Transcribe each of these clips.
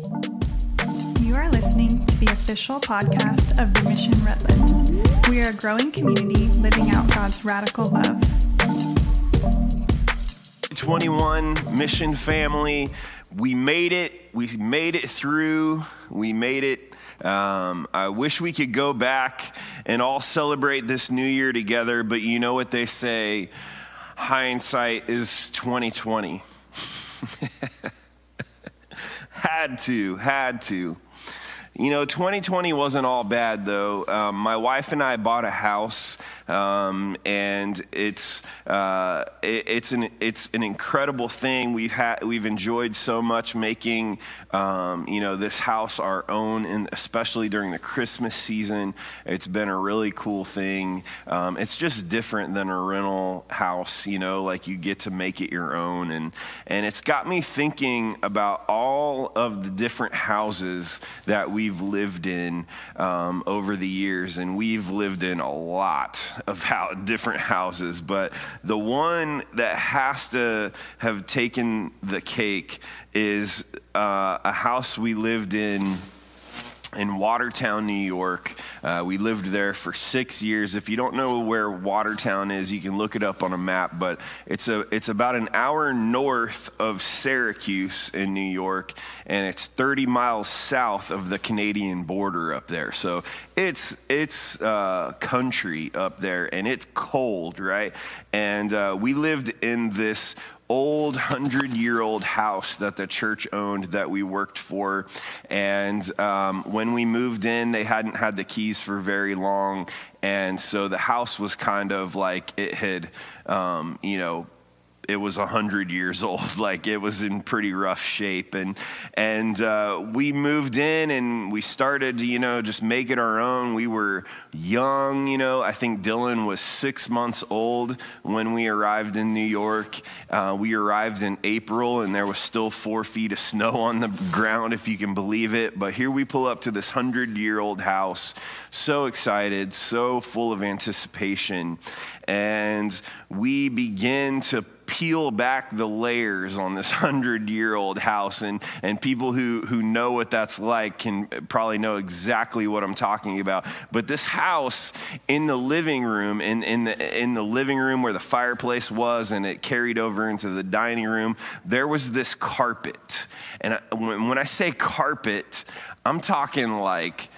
You are listening to the official podcast of the Mission Redlands. We are a growing community living out God's radical love. 21 mission family. We made it. We made it through. We made it. Um, I wish we could go back and all celebrate this new year together, but you know what they say hindsight is 2020. had to, had to. You know, 2020 wasn't all bad though. Um, my wife and I bought a house, um, and it's uh, it, it's an it's an incredible thing. We've had we've enjoyed so much making um, you know this house our own, and especially during the Christmas season, it's been a really cool thing. Um, it's just different than a rental house, you know, like you get to make it your own, and and it's got me thinking about all of the different houses that we've lived in um, over the years, and we've lived in a lot of how, different houses. But the one that has to have taken the cake is uh, a house we lived in in Watertown, New York. Uh, we lived there for six years. If you don't know where Watertown is, you can look it up on a map. But it's a it's about an hour north of Syracuse in New York, and it's 30 miles south of the Canadian border up there. So it's it's uh, country up there, and it's cold, right? And uh, we lived in this old hundred year old house that the church owned that we worked for. And um, when we moved in, they hadn't had the keys for very long. And so the house was kind of like it had, um, you know, it was 100 years old. Like it was in pretty rough shape. And and uh, we moved in and we started you know just make it our own. We were young you know. I think dylan was six months old when we arrived in new york. Uh, we arrived in april and there was still four feet of snow on the ground if you can believe it. But here we pull up to this 100 year old house so excited so full of anticipation. And we begin to peel back the layers on this hundred year old house. And, and people who, who know what that's like can probably know exactly what I'm talking about. But this house in the living room, in, in, the, in the living room where the fireplace was, and it carried over into the dining room, there was this carpet. And I, when, when I say carpet, I'm talking like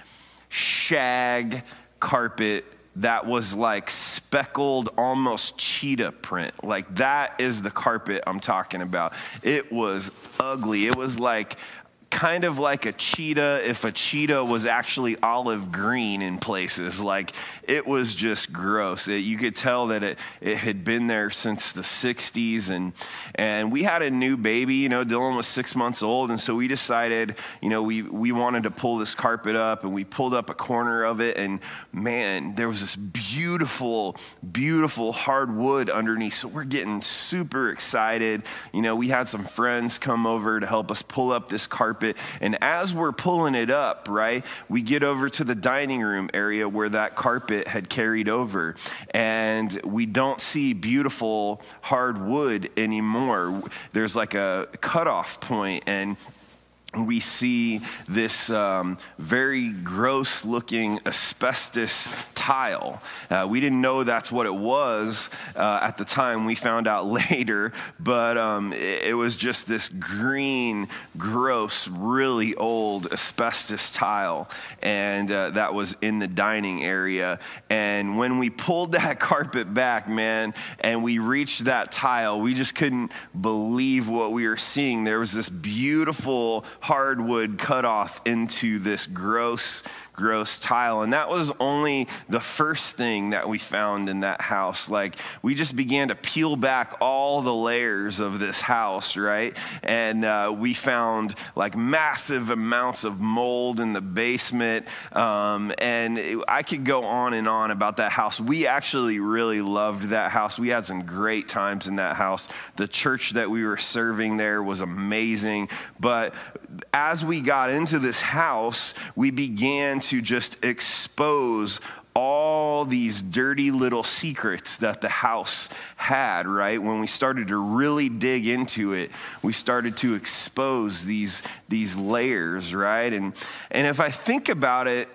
shag carpet that was like speckled, almost cheetah print. Like that is the carpet I'm talking about. It was ugly. It was like kind of like a cheetah if a cheetah was actually olive green in places. Like it was just gross. It, you could tell that it, it had been there since the 60s. And, and we had a new baby, you know, Dylan was six months old. And so we decided, you know, we, we wanted to pull this carpet up and we pulled up a corner of it. And man, there was this beautiful, beautiful hardwood underneath. So we're getting super excited. You know, we had some friends come over to help us pull up this carpet carpet. And as we're pulling it up, right, we get over to the dining room area where that carpet had carried over. And we don't see beautiful hardwood anymore. There's like a cutoff point, and we see this um, very gross looking asbestos tile. Uh, we didn't know that's what it was uh, at the time. We found out later, but um, it, it, was just this green, gross, really old asbestos tile, and uh, that was in the dining area. And when we pulled that carpet back, man, and we reached that tile, we just couldn't believe what we were seeing. There was this beautiful hardwood cut off into this gross gross tile. And that was only the first thing that we found in that house. Like, we just began to peel back all the layers of this house, right? And uh, we found like massive amounts of mold in the basement. Um, and it, I could go on and on about that house. We actually really loved that house. We had some great times in that house. The church that we were serving there was amazing. But as we got into this house, we began to just expose all these dirty little secrets that the house had, right? When we started to really dig into it, we started to expose these, these layers, right? And, and if I think about it,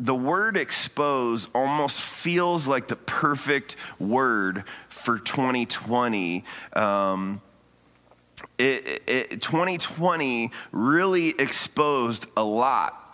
the word expose almost feels like the perfect word for 2020. Um, it, it, 2020 really exposed a lot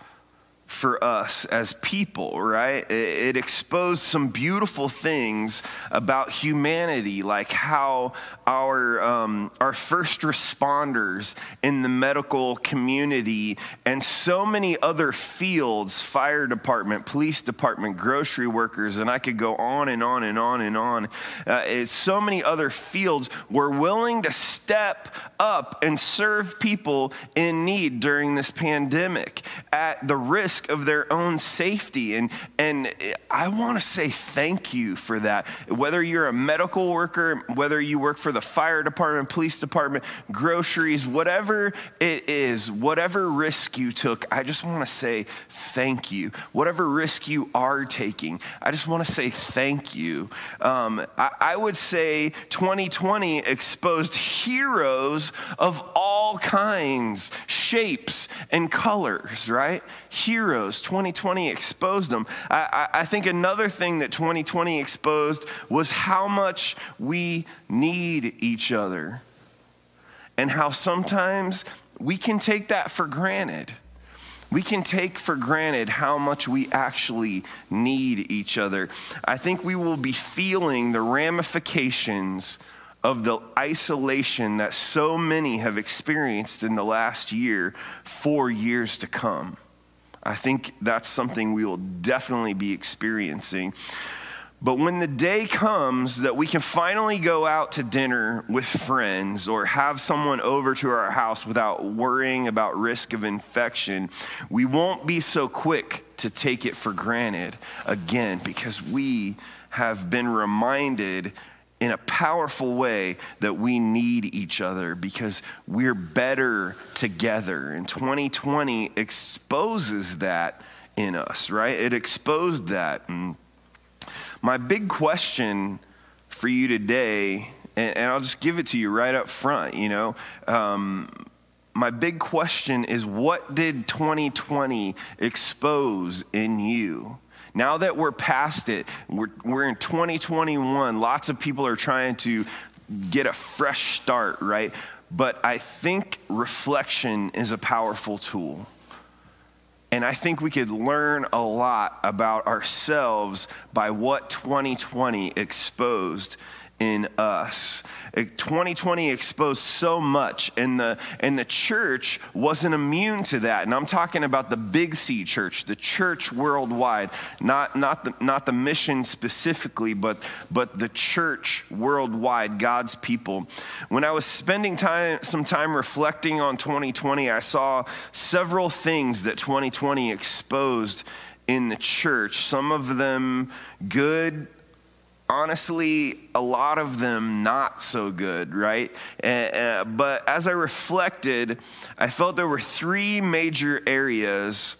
for us as people, right? It, exposed some beautiful things about humanity, like how our, um, our first responders in the medical community and so many other fields fire department, police department, grocery workers, and I could go on and on and on and on. Uh, so many other fields were willing to step up and serve people in need during this pandemic at the risk of their own safety. And, and I want to say thank you for that. Whether you're a medical worker, whether you work for the fire department, police department, groceries, whatever it is, whatever risk you took, I just want to say thank you. Whatever risk you are taking, I just want to say thank you. Um, I, I would say 2020 exposed heroes of all kinds, shapes, and colors, right? Heroes heroes. 2020 exposed them. I, I, I think another thing that 2020 exposed was how much we need each other and how sometimes we can take that for granted. We can take for granted how much we actually need each other. I think we will be feeling the ramifications of the isolation that so many have experienced in the last year for years to come. I think that's something we will definitely be experiencing. But when the day comes that we can finally go out to dinner with friends or have someone over to our house without worrying about risk of infection, we won't be so quick to take it for granted again because we have been reminded in a powerful way that we need each other because we're better together. And 2020 exposes that in us, right? It exposed that. And my big question for you today, and, and I'll just give it to you right up front, you know. Um, my big question is what did 2020 expose in you? Now that we're past it, we're, we're in 2021, lots of people are trying to get a fresh start, right? But I think reflection is a powerful tool. And I think we could learn a lot about ourselves by what 2020 exposed in us. 2020 exposed so much, and the, and the church wasn't immune to that. And I'm talking about the Big C church, the church worldwide, not, not, the, not the mission specifically, but, but the church worldwide, God's people. When I was spending time, some time reflecting on 2020, I saw several things that 2020 exposed in the church, some of them good, honestly, a lot of them not so good, right? Uh, but as I reflected, I felt there were three major areas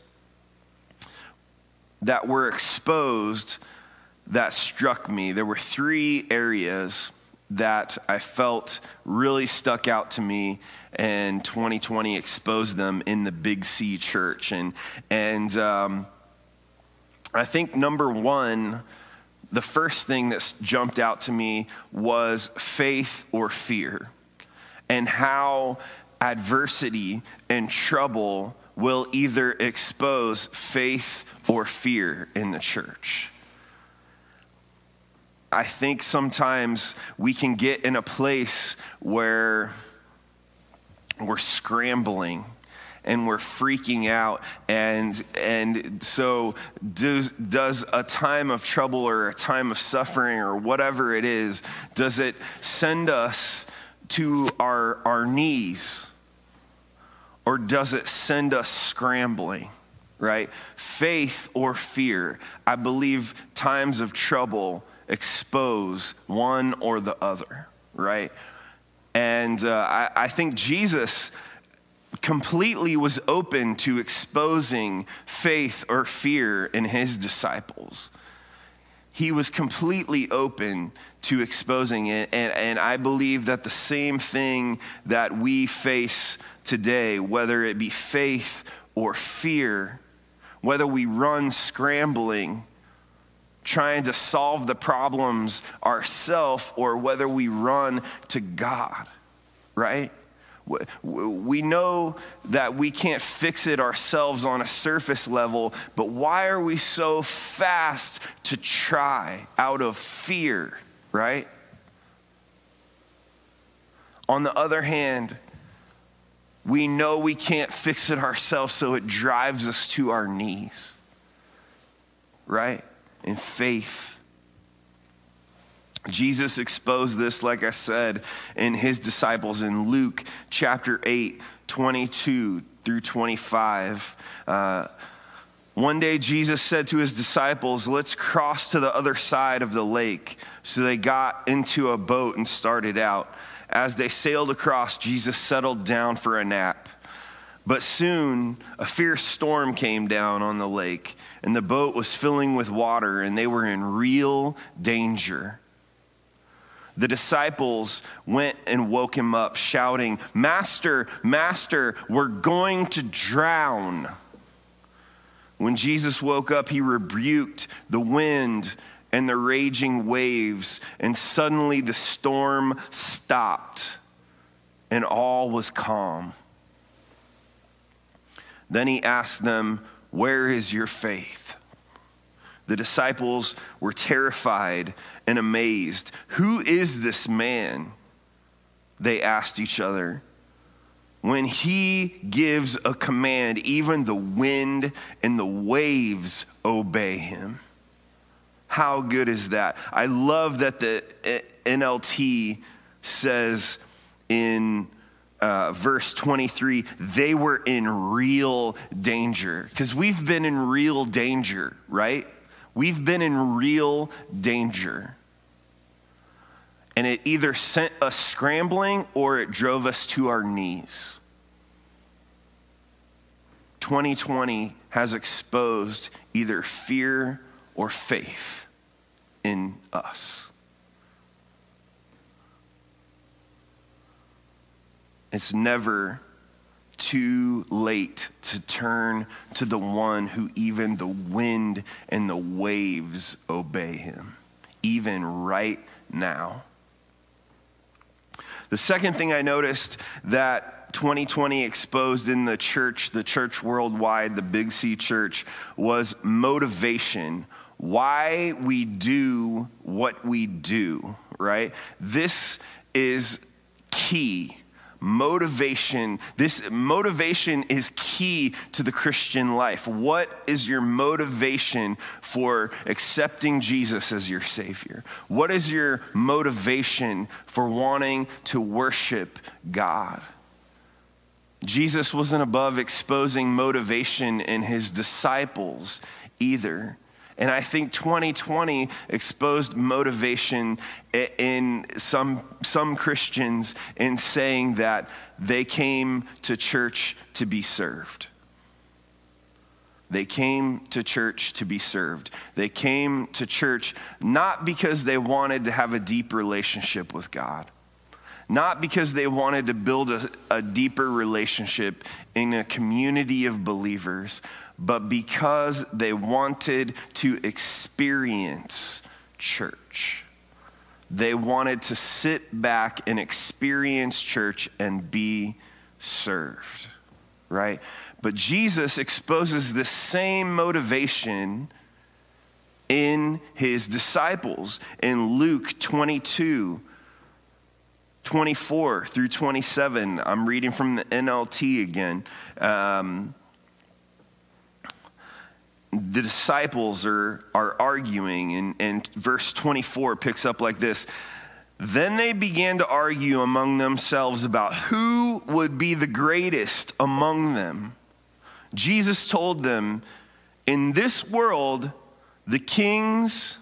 that were exposed that struck me. There were three areas that I felt really stuck out to me, and 2020 exposed them in the Big C church. And, and um, I think number one, the first thing that jumped out to me was faith or fear, and how adversity and trouble will either expose faith or fear in the church. I think sometimes we can get in a place where we're scrambling and we're freaking out. And, and so, does, does a time of trouble or a time of suffering or whatever it is, does it send us to our, our knees? Or does it send us scrambling? Right? Faith or fear. I believe times of trouble expose one or the other, right? And uh, I, I think Jesus completely was open to exposing faith or fear in his disciples. he was completely open to exposing it. And, and I believe that the same thing that we face today, whether it be faith or fear, whether we run scrambling, trying to solve the problems ourselves, or whether we run to God, right? We know that we can't fix it ourselves on a surface level, but why are we so fast to try out of fear, right? On the other hand, we know we can't fix it ourselves, so it drives us to our knees, right? In faith Jesus exposed this, like I said, in his disciples in Luke chapter 8, 22 through 25. Uh, one day, Jesus said to his disciples, Let's cross to the other side of the lake. So they got into a boat and started out. As they sailed across, Jesus settled down for a nap. But soon, a fierce storm came down on the lake, and the boat was filling with water, and they were in real danger the disciples went and woke him up, shouting, Master, Master, we're going to drown. When Jesus woke up, he rebuked the wind and the raging waves, and suddenly the storm stopped and all was calm. Then he asked them, Where is your faith? The disciples were terrified and amazed. Who is this man? They asked each other. When he gives a command, even the wind and the waves obey him. How good is that? I love that the NLT says in uh, verse 23 they were in real danger because we've been in real danger, right? We've been in real danger. And it either sent us scrambling or it drove us to our knees. 2020 has exposed either fear or faith in us. It's never too late to turn to the one who even the wind and the waves obey him, even right now. The second thing I noticed that 2020 exposed in the church, the church worldwide, the Big C church, was motivation. Why we do what we do, right? This is key motivation. This motivation is key to the christian life. What is your motivation for accepting jesus as your savior? What is your motivation for wanting to worship god? Jesus wasn't above exposing motivation in his disciples either and I think 2020 exposed motivation in some, some Christians in saying that they came to church to be served. They came to church to be served. They came to church not because they wanted to have a deep relationship with God, not because they wanted to build a, a deeper relationship in a community of believers, but because they wanted to experience church. They wanted to sit back and experience church and be served, right? But Jesus exposes the same motivation in his disciples in Luke 22. 24 through 27. I'm reading from the NLT again. Um, the disciples are, are arguing, and, and verse 24 picks up like this. Then they began to argue among themselves about who would be the greatest among them. Jesus told them, In this world, the kings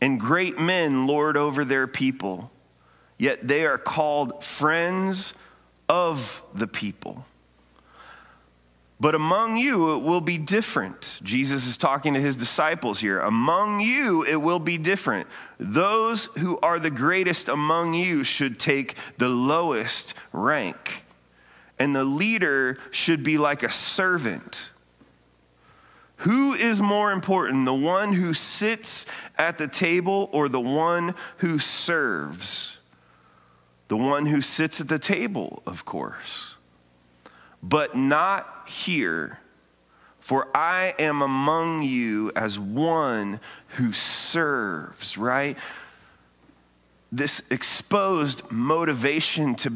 and great men lord over their people, yet they are called friends of the people. But among you, it will be different. Jesus is talking to his disciples here. Among you, it will be different. Those who are the greatest among you should take the lowest rank, and the leader should be like a servant. Who is more important, the one who sits at the table or the one who serves? The one who sits at the table, of course but not here. For I am among you as one who serves, right? This exposed motivation to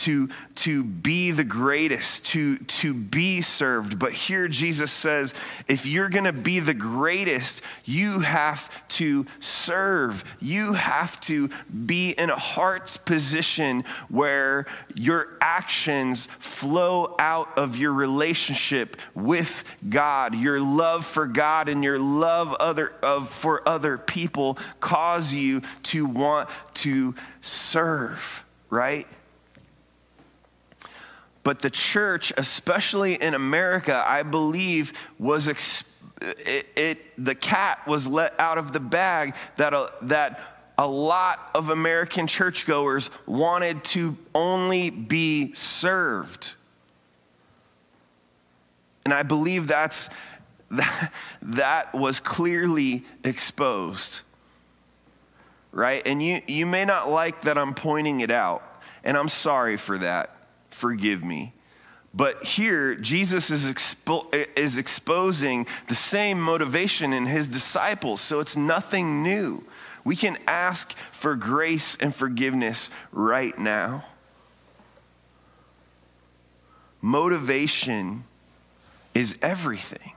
to, to be the greatest, to, to be served. But here Jesus says, if you're gonna be the greatest, you have to serve. You have to be in a heart's position where your actions flow out of your relationship with God. Your love for God and your love other, of, for other people cause you to want to serve, right? But the church, especially in America, I believe was it, it, the cat was let out of the bag that a, that a lot of American churchgoers wanted to only be served. And I believe that's that, that was clearly exposed. Right? And you, you may not like that I'm pointing it out, and I'm sorry for that forgive me. But here, Jesus is, expo- is exposing the same motivation in his disciples, so it's nothing new. We can ask for grace and forgiveness right now. Motivation is everything.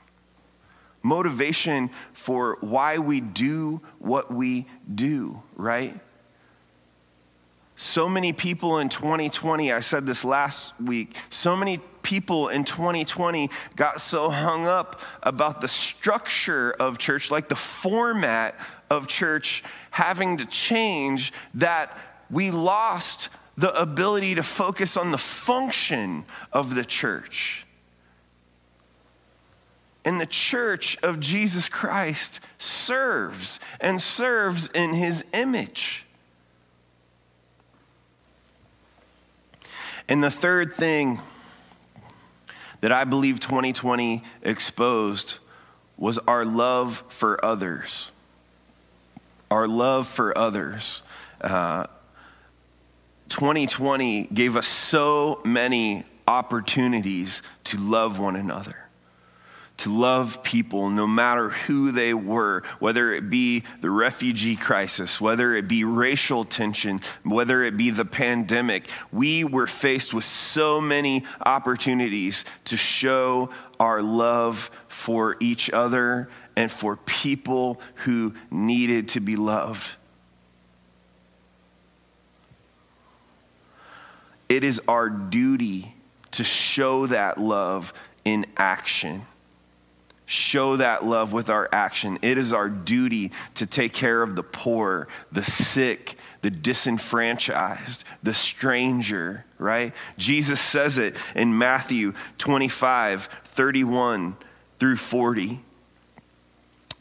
Motivation for why we do what we do, right? So many people in 2020, I said this last week, so many people in 2020 got so hung up about the structure of church, like the format of church having to change, that we lost the ability to focus on the function of the church. And the church of Jesus Christ serves and serves in his image. And the third thing that I believe 2020 exposed was our love for others. Our love for others. Uh, 2020 gave us so many opportunities to love one another to love people no matter who they were, whether it be the refugee crisis, whether it be racial tension, whether it be the pandemic. We were faced with so many opportunities to show our love for each other and for people who needed to be loved. It is our duty to show that love in action show that love with our action. It is our duty to take care of the poor, the sick, the disenfranchised, the stranger, right? Jesus says it in Matthew 25, 31 through 40.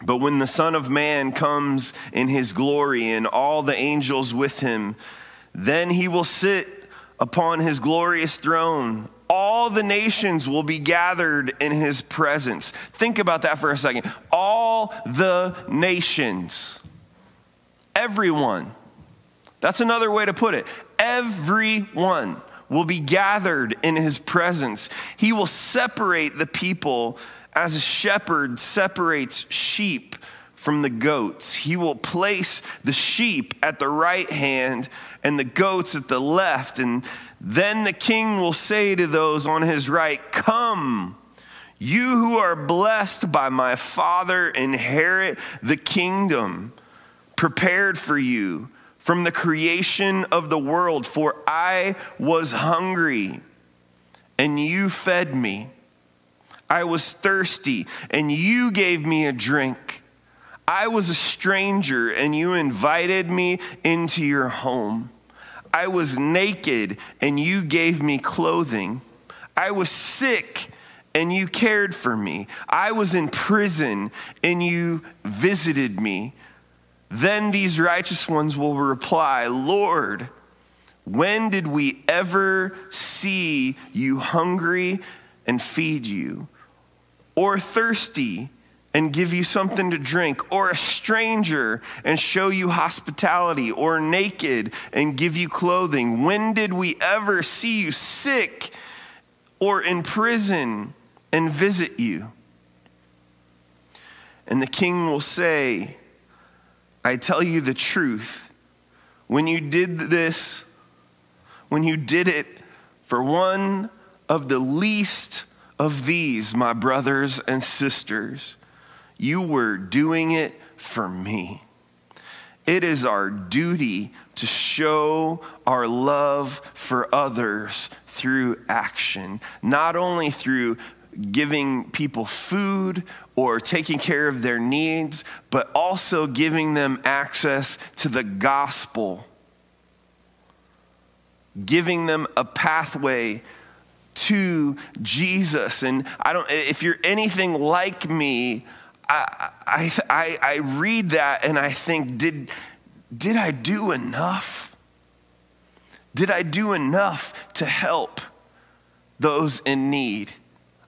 But when the Son of Man comes in his glory and all the angels with him, then he will sit upon his glorious throne all the nations will be gathered in his presence. Think about that for a second. All the nations, everyone. That's another way to put it. Everyone will be gathered in his presence. He will separate the people as a shepherd separates sheep from the goats. He will place the sheep at the right hand and the goats at the left. And then the king will say to those on his right, Come, you who are blessed by my Father, inherit the kingdom prepared for you from the creation of the world. For I was hungry, and you fed me. I was thirsty, and you gave me a drink. I was a stranger, and you invited me into your home. I was naked and you gave me clothing. I was sick and you cared for me. I was in prison and you visited me. Then these righteous ones will reply, Lord, when did we ever see you hungry and feed you, or thirsty and give you something to drink, or a stranger and show you hospitality, or naked and give you clothing? When did we ever see you sick or in prison and visit you? And the king will say, I tell you the truth. When you did this, when you did it for one of the least of these, my brothers and sisters, you were doing it for me. It is our duty to show our love for others through action, not only through giving people food or taking care of their needs, but also giving them access to the gospel giving them a pathway to Jesus. And I don't, if you're anything like me, I, I, I, read that and I think, did, did I do enough? Did I do enough to help those in need?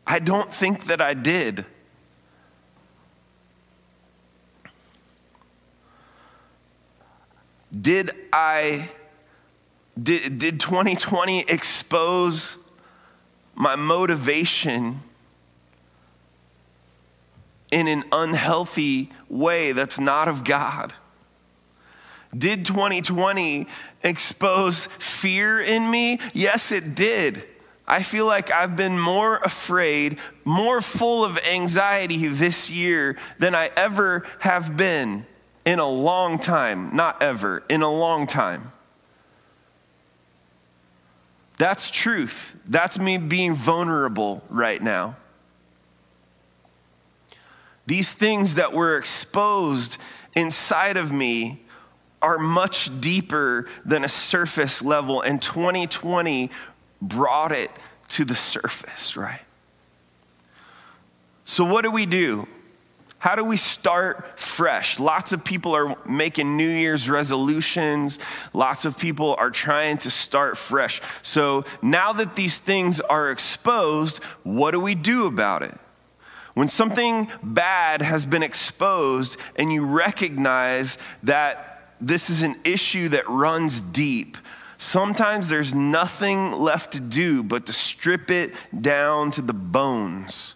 I don't think that I did. Did I did, did 2020 expose my motivation in an unhealthy way that's not of God? Did 2020 expose fear in me? Yes, it did. I feel like I've been more afraid, more full of anxiety this year than I ever have been in a long time. Not ever, in a long time. That's truth. That's me being vulnerable right now. These things that were exposed inside of me are much deeper than a surface level, and 2020 brought it to the surface, right? So, what do we do? How do we start fresh? Lots of people are making New Year's resolutions. Lots of people are trying to start fresh. So now that these things are exposed, what do we do about it? When something bad has been exposed and you recognize that this is an issue that runs deep, sometimes there's nothing left to do but to strip it down to the bones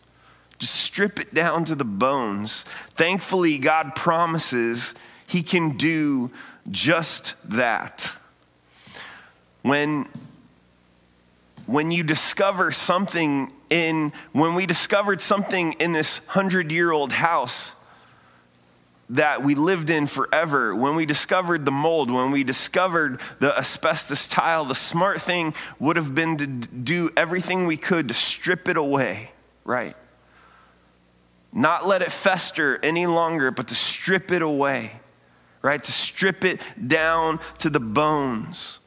just strip it down to the bones. Thankfully, God promises He can do just that. When, when you discover something in, when we discovered something in this hundred year old house that we lived in forever, when we discovered the mold, when we discovered the asbestos tile, the smart thing would have been to do everything we could to strip it away, right? Not let it fester any longer, but to strip it away, right? To strip it down to the bones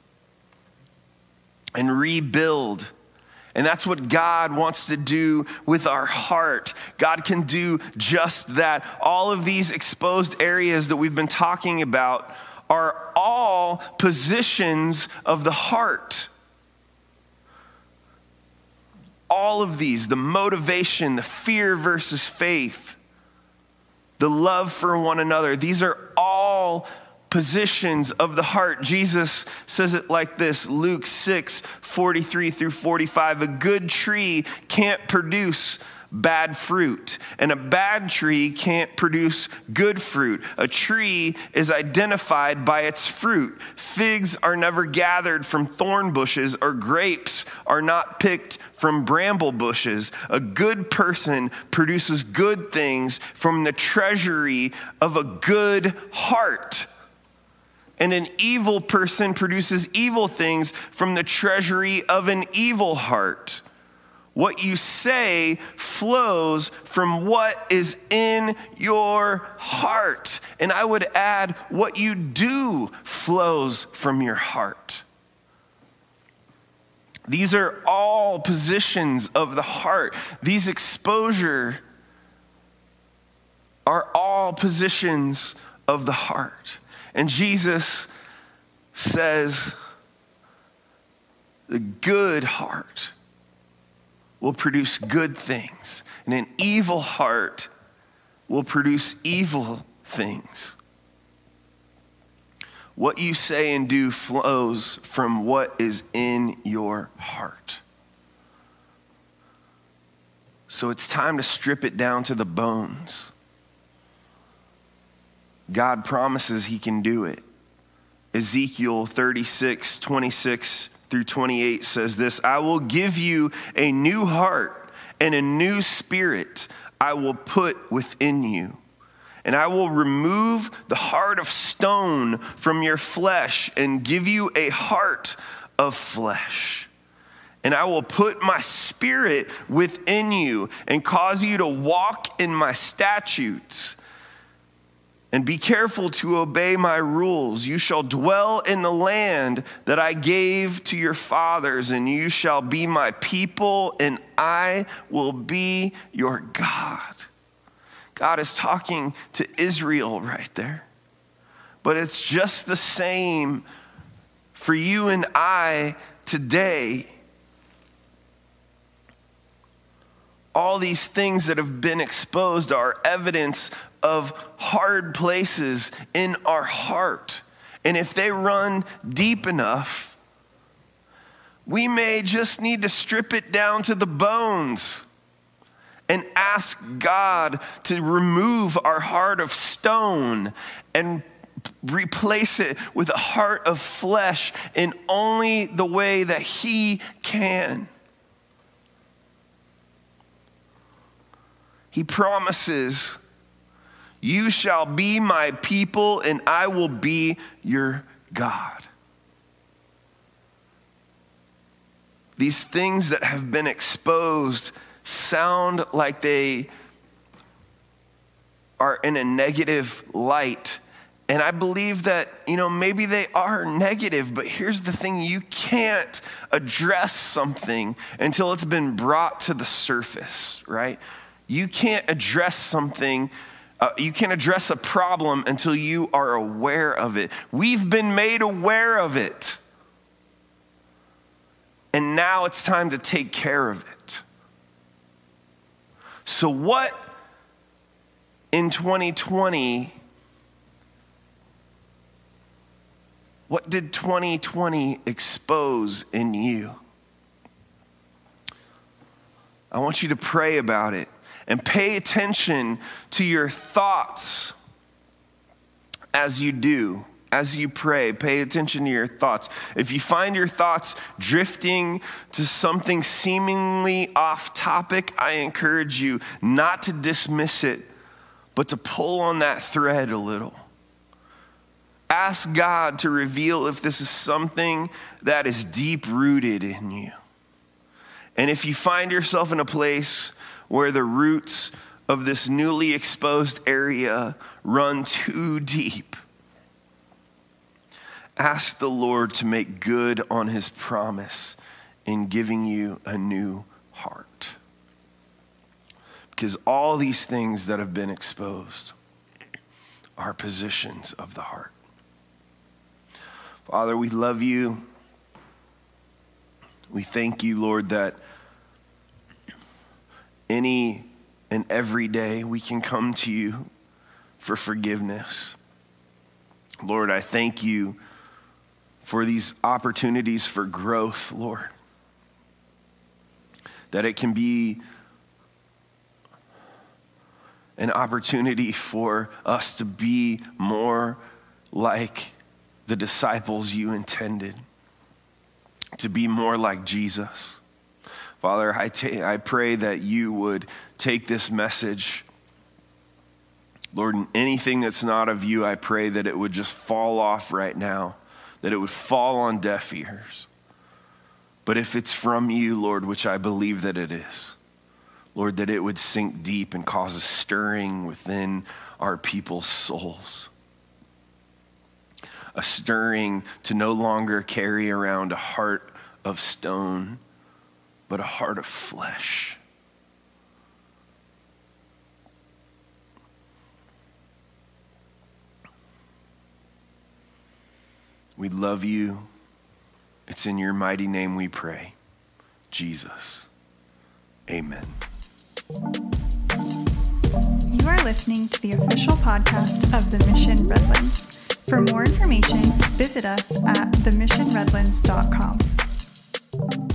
and rebuild. And that's what God wants to do with our heart. God can do just that. All of these exposed areas that we've been talking about are all positions of the heart all of these the motivation, the fear versus faith, the love for one another these are all positions of the heart. Jesus says it like this Luke 6 43 through 45. A good tree can't produce bad fruit, and a bad tree can't produce good fruit. A tree is identified by its fruit. Figs are never gathered from thorn bushes, or grapes are not picked from bramble bushes. A good person produces good things from the treasury of a good heart. And an evil person produces evil things from the treasury of an evil heart. What you say flows from what is in your heart. And I would add, what you do flows from your heart. These are all positions of the heart. These exposure are all positions of the heart. And Jesus says, the good heart will produce good things, and an evil heart will produce evil things. What you say and do flows from what is in your heart. So it's time to strip it down to the bones. God promises he can do it. Ezekiel 36, 26 through 28 says this I will give you a new heart and a new spirit I will put within you. And I will remove the heart of stone from your flesh and give you a heart of flesh. And I will put my spirit within you and cause you to walk in my statutes and be careful to obey my rules. You shall dwell in the land that I gave to your fathers, and you shall be my people, and I will be your God. God is talking to Israel right there. But it's just the same for you and I today. All these things that have been exposed are evidence of hard places in our heart. And if they run deep enough, we may just need to strip it down to the bones and ask God to remove our heart of stone and replace it with a heart of flesh in only the way that He can. He promises you shall be my people, and I will be your God. These things that have been exposed sound like they are in a negative light. And I believe that, you know, maybe they are negative, but here's the thing you can't address something until it's been brought to the surface, right? You can't address something uh, you can't address a problem until you are aware of it. We've been made aware of it. And now it's time to take care of it. So, what in 2020, what did 2020 expose in you? I want you to pray about it and pay attention to your thoughts as you do. As you pray, pay attention to your thoughts. If you find your thoughts drifting to something seemingly off topic, I encourage you not to dismiss it, but to pull on that thread a little. Ask God to reveal if this is something that is deep rooted in you. And if you find yourself in a place where the roots of this newly exposed area run too deep. Ask the Lord to make good on his promise in giving you a new heart. Because all these things that have been exposed are positions of the heart. Father, we love you. We thank you, Lord, that any and every day we can come to you for forgiveness. Lord, I thank you for these opportunities for growth, Lord. That it can be an opportunity for us to be more like the disciples you intended, to be more like Jesus. Father, I, I pray that you would take this message. Lord, and anything that's not of you, I pray that it would just fall off right now, that it would fall on deaf ears. But if it's from you, Lord, which I believe that it is, Lord, that it would sink deep and cause a stirring within our people's souls. A stirring to no longer carry around a heart of stone, but a heart of flesh. We love you. It's in your mighty name we pray. Jesus. Amen. You are listening to the official podcast of the Mission Redlands. For more information, visit us at themissionredlands.com.